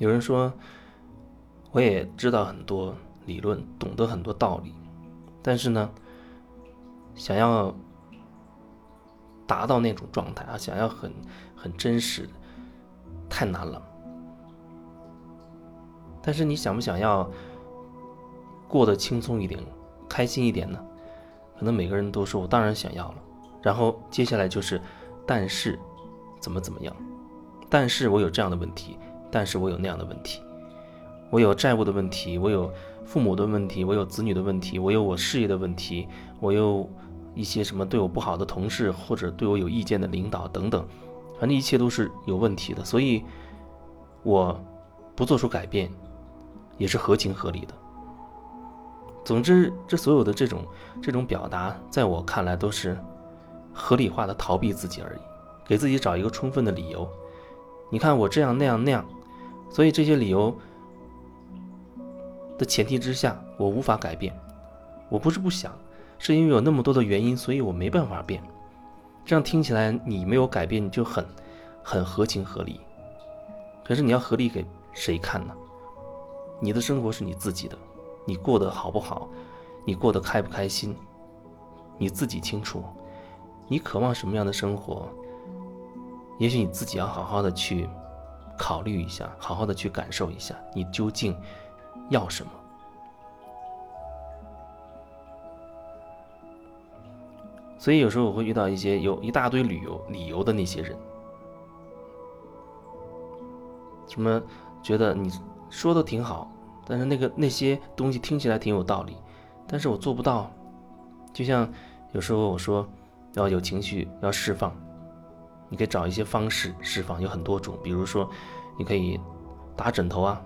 有人说，我也知道很多理论，懂得很多道理，但是呢，想要达到那种状态啊，想要很很真实，太难了。但是你想不想要过得轻松一点、开心一点呢？可能每个人都说我当然想要了。然后接下来就是，但是怎么怎么样？但是我有这样的问题，但是我有那样的问题，我有债务的问题，我有父母的问题，我有子女的问题，我有我事业的问题，我有一些什么对我不好的同事或者对我有意见的领导等等，反正一切都是有问题的。所以我不做出改变。也是合情合理的。总之，这所有的这种这种表达，在我看来都是合理化的逃避自己而已，给自己找一个充分的理由。你看我这样那样那样，所以这些理由的前提之下，我无法改变。我不是不想，是因为有那么多的原因，所以我没办法变。这样听起来，你没有改变就很很合情合理。可是你要合理给谁看呢？你的生活是你自己的，你过得好不好，你过得开不开心，你自己清楚。你渴望什么样的生活，也许你自己要好好的去考虑一下，好好的去感受一下，你究竟要什么。所以有时候我会遇到一些有一大堆旅游理由的那些人，什么觉得你。说的挺好，但是那个那些东西听起来挺有道理，但是我做不到。就像有时候我说要有情绪要释放，你可以找一些方式释放，有很多种。比如说，你可以打枕头啊，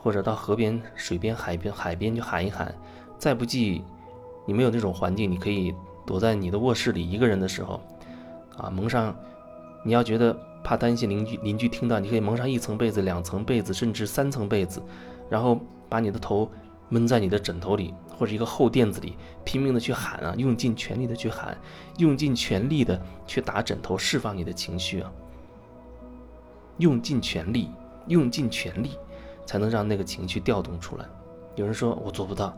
或者到河边、水边、海边、海边去喊一喊。再不济，你没有那种环境，你可以躲在你的卧室里一个人的时候，啊，蒙上。你要觉得。怕担心邻居邻居听到，你可以蒙上一层被子、两层被子，甚至三层被子，然后把你的头闷在你的枕头里或者一个厚垫子里，拼命的去喊啊，用尽全力的去喊，用尽全力的去打枕头，释放你的情绪啊，用尽全力，用尽全力，才能让那个情绪调动出来。有人说我做不到，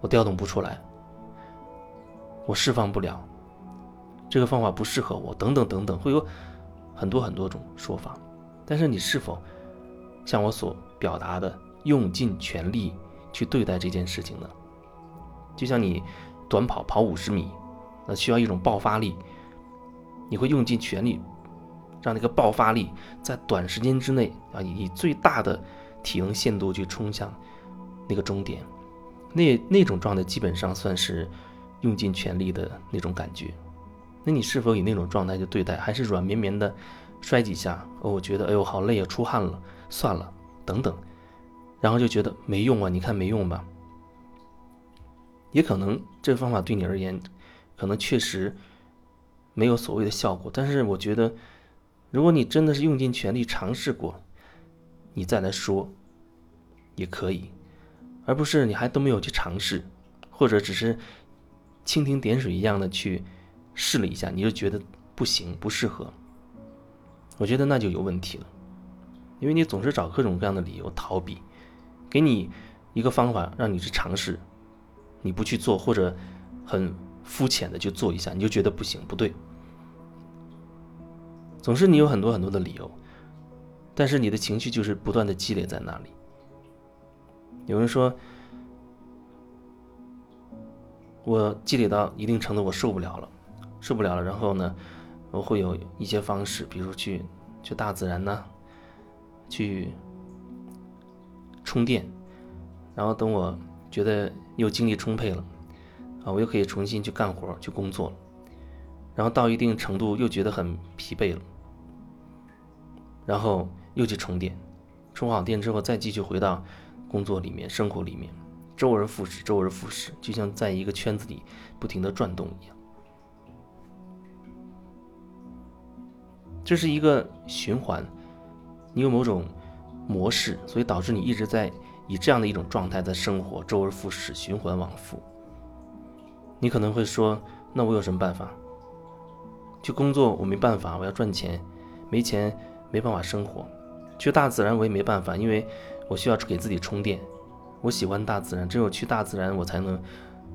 我调动不出来，我释放不了，这个方法不适合我，等等等等，会有。很多很多种说法，但是你是否像我所表达的，用尽全力去对待这件事情呢？就像你短跑跑五十米，那需要一种爆发力，你会用尽全力，让那个爆发力在短时间之内啊，以最大的体能限度去冲向那个终点，那那种状态基本上算是用尽全力的那种感觉。那你是否以那种状态去对待，还是软绵绵的摔几下？哦，我觉得哎呦好累啊，出汗了，算了，等等，然后就觉得没用啊？你看没用吧？也可能这个方法对你而言，可能确实没有所谓的效果。但是我觉得，如果你真的是用尽全力尝试过，你再来说也可以，而不是你还都没有去尝试，或者只是蜻蜓点水一样的去。试了一下，你就觉得不行，不适合。我觉得那就有问题了，因为你总是找各种各样的理由逃避。给你一个方法让你去尝试，你不去做，或者很肤浅的去做一下，你就觉得不行，不对。总是你有很多很多的理由，但是你的情绪就是不断的积累在那里。有人说，我积累到一定程度，我受不了了。受不了了，然后呢，我会有一些方式，比如去去大自然呢，去充电，然后等我觉得又精力充沛了，啊，我又可以重新去干活去工作了，然后到一定程度又觉得很疲惫了，然后又去充电，充好电之后再继续回到工作里面、生活里面，周而复始，周而复始，就像在一个圈子里不停的转动一样。这是一个循环，你有某种模式，所以导致你一直在以这样的一种状态在生活，周而复始，循环往复。你可能会说：“那我有什么办法？去工作我没办法，我要赚钱，没钱没办法生活。”去大自然我也没办法，因为我需要给自己充电。我喜欢大自然，只有去大自然我才能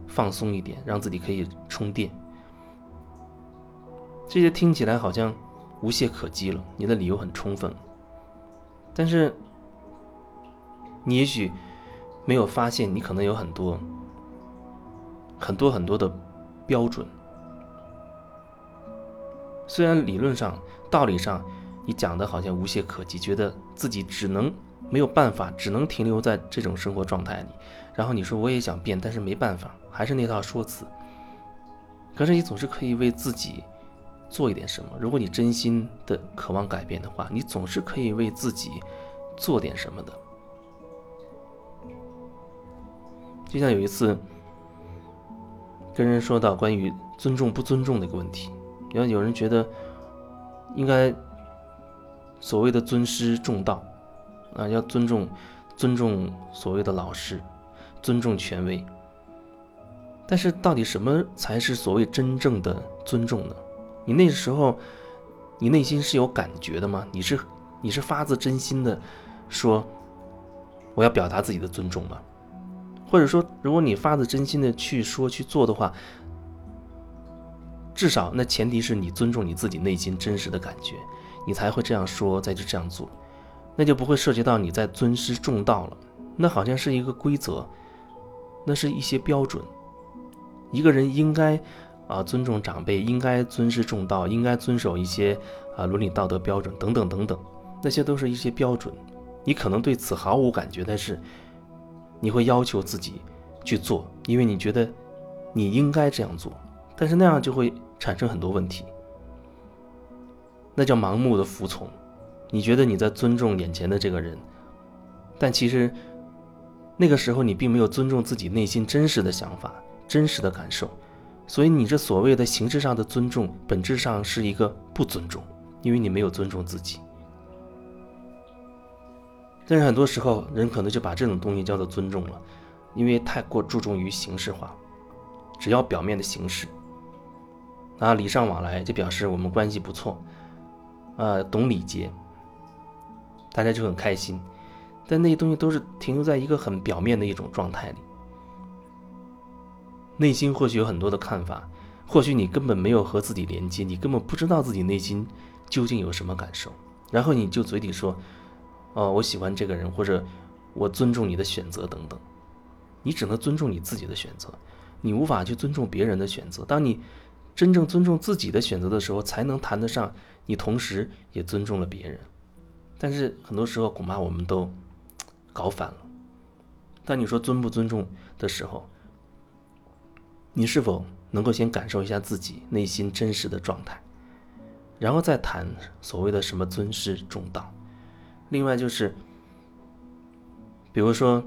放松一点，让自己可以充电。这些听起来好像无懈可击了，你的理由很充分，但是你也许没有发现，你可能有很多很多很多的标准。虽然理论上、道理上，你讲的好像无懈可击，觉得自己只能没有办法，只能停留在这种生活状态里。然后你说我也想变，但是没办法，还是那套说辞。可是你总是可以为自己做一点什么。如果你真心的渴望改变的话，你总是可以为自己做点什么的。就像有一次跟人说到关于尊重不尊重的一个问题。然后有人觉得应该所谓的尊师重道啊，要尊重尊重所谓的老师，尊重权威。但是到底什么才是所谓真正的尊重呢？你那时候你内心是有感觉的吗？你是你是发自真心的说我要表达自己的尊重吗？或者说，如果你发自真心的去说去做的话？至少，那前提是你尊重你自己内心真实的感觉，你才会这样说，再去这样做，那就不会涉及到你在尊师重道了。那好像是一个规则，那是一些标准。一个人应该啊尊重长辈，应该尊师重道，应该遵守一些啊伦理道德标准等等等等，那些都是一些标准。你可能对此毫无感觉，但是你会要求自己去做，因为你觉得你应该这样做。但是那样就会产生很多问题，那叫盲目的服从。你觉得你在尊重眼前的这个人，但其实那个时候你并没有尊重自己内心真实的想法、真实的感受，所以你这所谓的形式上的尊重，本质上是一个不尊重，因为你没有尊重自己。但是很多时候人可能就把这种东西叫做尊重了，因为太过注重于形式化，只要表面的形式。啊，礼尚往来就表示我们关系不错，呃，懂礼节，大家就很开心。但那些东西都是停留在一个很表面的一种状态里，内心或许有很多的看法，或许你根本没有和自己连接，你根本不知道自己内心究竟有什么感受，然后你就嘴里说，哦，我喜欢这个人，或者我尊重你的选择等等，你只能尊重你自己的选择，你无法去尊重别人的选择。当你真正尊重自己的选择的时候，才能谈得上你同时也尊重了别人。但是很多时候恐怕我们都搞反了。当你说尊不尊重的时候，你是否能够先感受一下自己内心真实的状态，然后再谈所谓的什么尊师重道？另外就是，比如说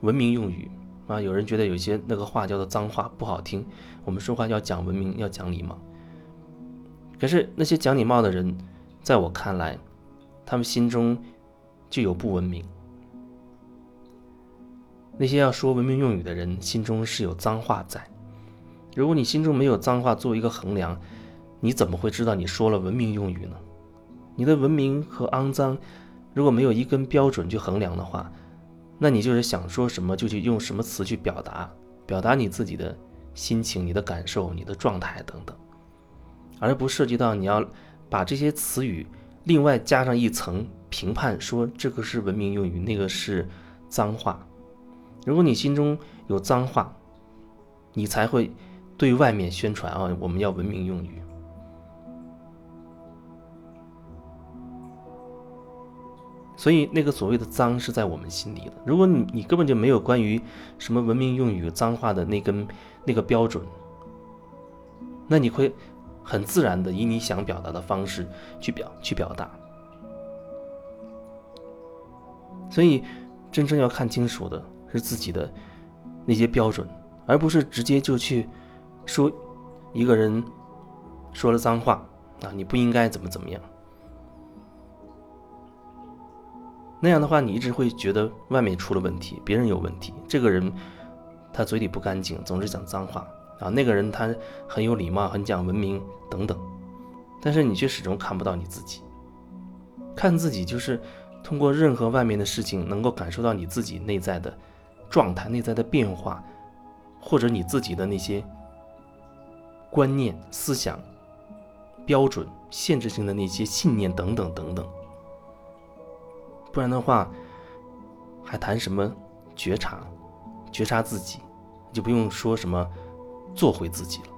文明用语。啊，有人觉得有些那个话叫做脏话不好听，我们说话要讲文明，要讲礼貌。可是那些讲礼貌的人，在我看来，他们心中就有不文明；那些要说文明用语的人，心中是有脏话在。如果你心中没有脏话作为一个衡量，你怎么会知道你说了文明用语呢？你的文明和肮脏，如果没有一根标准去衡量的话，那你就是想说什么就去用什么词去表达，表达你自己的心情、你的感受、你的状态等等，而不涉及到你要把这些词语另外加上一层评判，说这个是文明用语，那个是脏话。如果你心中有脏话，你才会对外面宣传啊，我们要文明用语。所以那个所谓的脏是在我们心里的。如果你你根本就没有关于什么文明用语脏话的那根那个标准，那你会很自然的以你想表达的方式去表去表达。所以真正要看清楚的是自己的那些标准，而不是直接就去说一个人说了脏话啊，你不应该怎么怎么样。那样的话，你一直会觉得外面出了问题，别人有问题。这个人他嘴里不干净，总是讲脏话啊。那个人他很有礼貌，很讲文明等等，但是你却始终看不到你自己。看自己就是通过任何外面的事情，能够感受到你自己内在的状态、内在的变化，或者你自己的那些观念、思想、标准、限制性的那些信念等等等等。不然的话，还谈什么觉察？觉察自己，就不用说什么做回自己了。